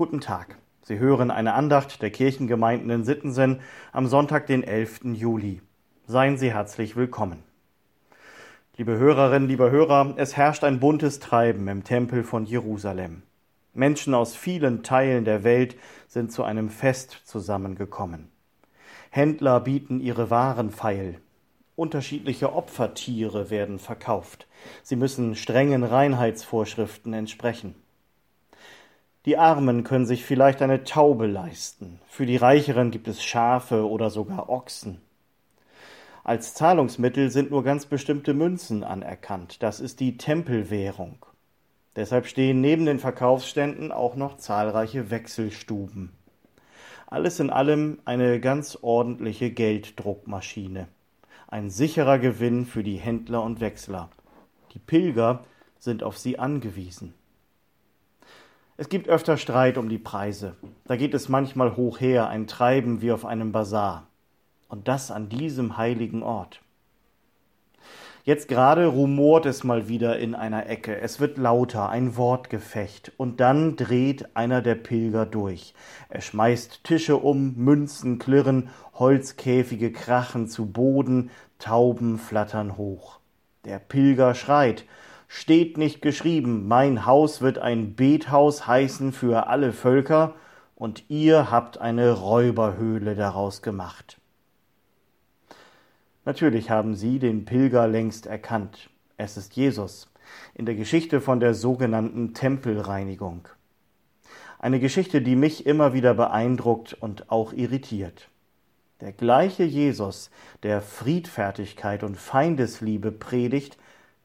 Guten Tag. Sie hören eine Andacht der Kirchengemeinden in Sittensen am Sonntag, den 11. Juli. Seien Sie herzlich willkommen. Liebe Hörerinnen, liebe Hörer, es herrscht ein buntes Treiben im Tempel von Jerusalem. Menschen aus vielen Teilen der Welt sind zu einem Fest zusammengekommen. Händler bieten ihre Waren feil. Unterschiedliche Opfertiere werden verkauft. Sie müssen strengen Reinheitsvorschriften entsprechen. Die Armen können sich vielleicht eine Taube leisten. Für die Reicheren gibt es Schafe oder sogar Ochsen. Als Zahlungsmittel sind nur ganz bestimmte Münzen anerkannt. Das ist die Tempelwährung. Deshalb stehen neben den Verkaufsständen auch noch zahlreiche Wechselstuben. Alles in allem eine ganz ordentliche Gelddruckmaschine. Ein sicherer Gewinn für die Händler und Wechsler. Die Pilger sind auf sie angewiesen. Es gibt öfter Streit um die Preise. Da geht es manchmal hoch her, ein Treiben wie auf einem Bazar. Und das an diesem heiligen Ort. Jetzt gerade rumort es mal wieder in einer Ecke. Es wird lauter, ein Wortgefecht. Und dann dreht einer der Pilger durch. Er schmeißt Tische um, Münzen klirren, Holzkäfige krachen zu Boden, Tauben flattern hoch. Der Pilger schreit steht nicht geschrieben, mein Haus wird ein Bethaus heißen für alle Völker, und ihr habt eine Räuberhöhle daraus gemacht. Natürlich haben sie den Pilger längst erkannt. Es ist Jesus in der Geschichte von der sogenannten Tempelreinigung. Eine Geschichte, die mich immer wieder beeindruckt und auch irritiert. Der gleiche Jesus, der Friedfertigkeit und Feindesliebe predigt,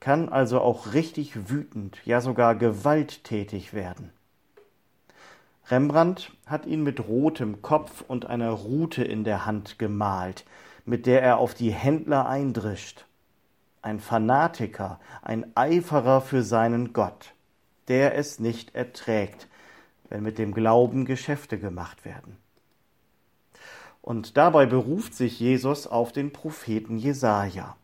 kann also auch richtig wütend, ja sogar gewalttätig werden. Rembrandt hat ihn mit rotem Kopf und einer Rute in der Hand gemalt, mit der er auf die Händler eindrischt. Ein Fanatiker, ein Eiferer für seinen Gott, der es nicht erträgt, wenn mit dem Glauben Geschäfte gemacht werden. Und dabei beruft sich Jesus auf den Propheten Jesaja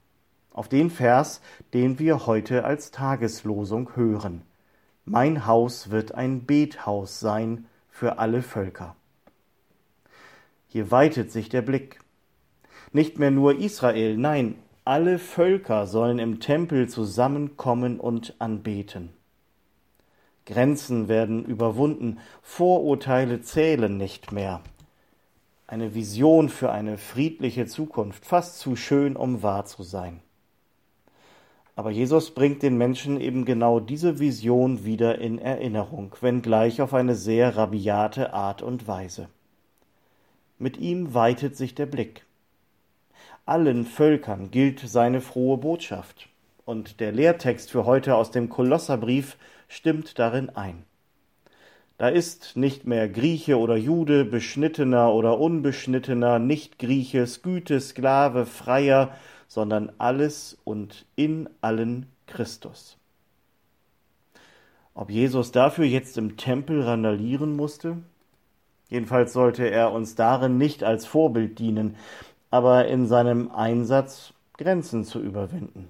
auf den Vers, den wir heute als Tageslosung hören. Mein Haus wird ein Bethaus sein für alle Völker. Hier weitet sich der Blick. Nicht mehr nur Israel, nein, alle Völker sollen im Tempel zusammenkommen und anbeten. Grenzen werden überwunden, Vorurteile zählen nicht mehr. Eine Vision für eine friedliche Zukunft, fast zu schön, um wahr zu sein. Aber Jesus bringt den Menschen eben genau diese Vision wieder in Erinnerung, wenngleich auf eine sehr rabiate Art und Weise. Mit ihm weitet sich der Blick. Allen Völkern gilt seine frohe Botschaft, und der Lehrtext für heute aus dem Kolosserbrief stimmt darin ein. Da ist nicht mehr Grieche oder Jude, Beschnittener oder Unbeschnittener, nicht Grieche, Sküte, Sklave, Freier, sondern alles und in allen Christus. Ob Jesus dafür jetzt im Tempel randalieren musste? Jedenfalls sollte er uns darin nicht als Vorbild dienen, aber in seinem Einsatz Grenzen zu überwinden.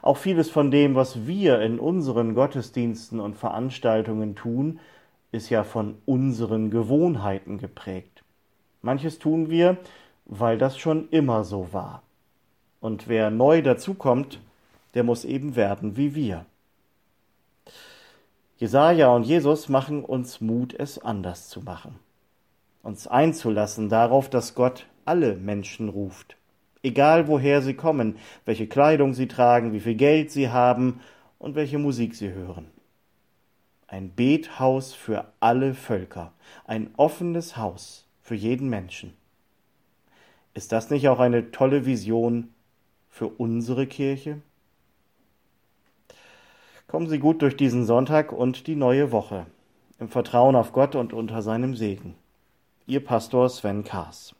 Auch vieles von dem, was wir in unseren Gottesdiensten und Veranstaltungen tun, ist ja von unseren Gewohnheiten geprägt. Manches tun wir, weil das schon immer so war. Und wer neu dazukommt, der muss eben werden wie wir. Jesaja und Jesus machen uns Mut, es anders zu machen. Uns einzulassen darauf, dass Gott alle Menschen ruft. Egal woher sie kommen, welche Kleidung sie tragen, wie viel Geld sie haben und welche Musik sie hören. Ein Bethaus für alle Völker, ein offenes Haus für jeden Menschen. Ist das nicht auch eine tolle Vision für unsere Kirche? Kommen Sie gut durch diesen Sonntag und die neue Woche, im Vertrauen auf Gott und unter seinem Segen. Ihr Pastor Sven Kaas.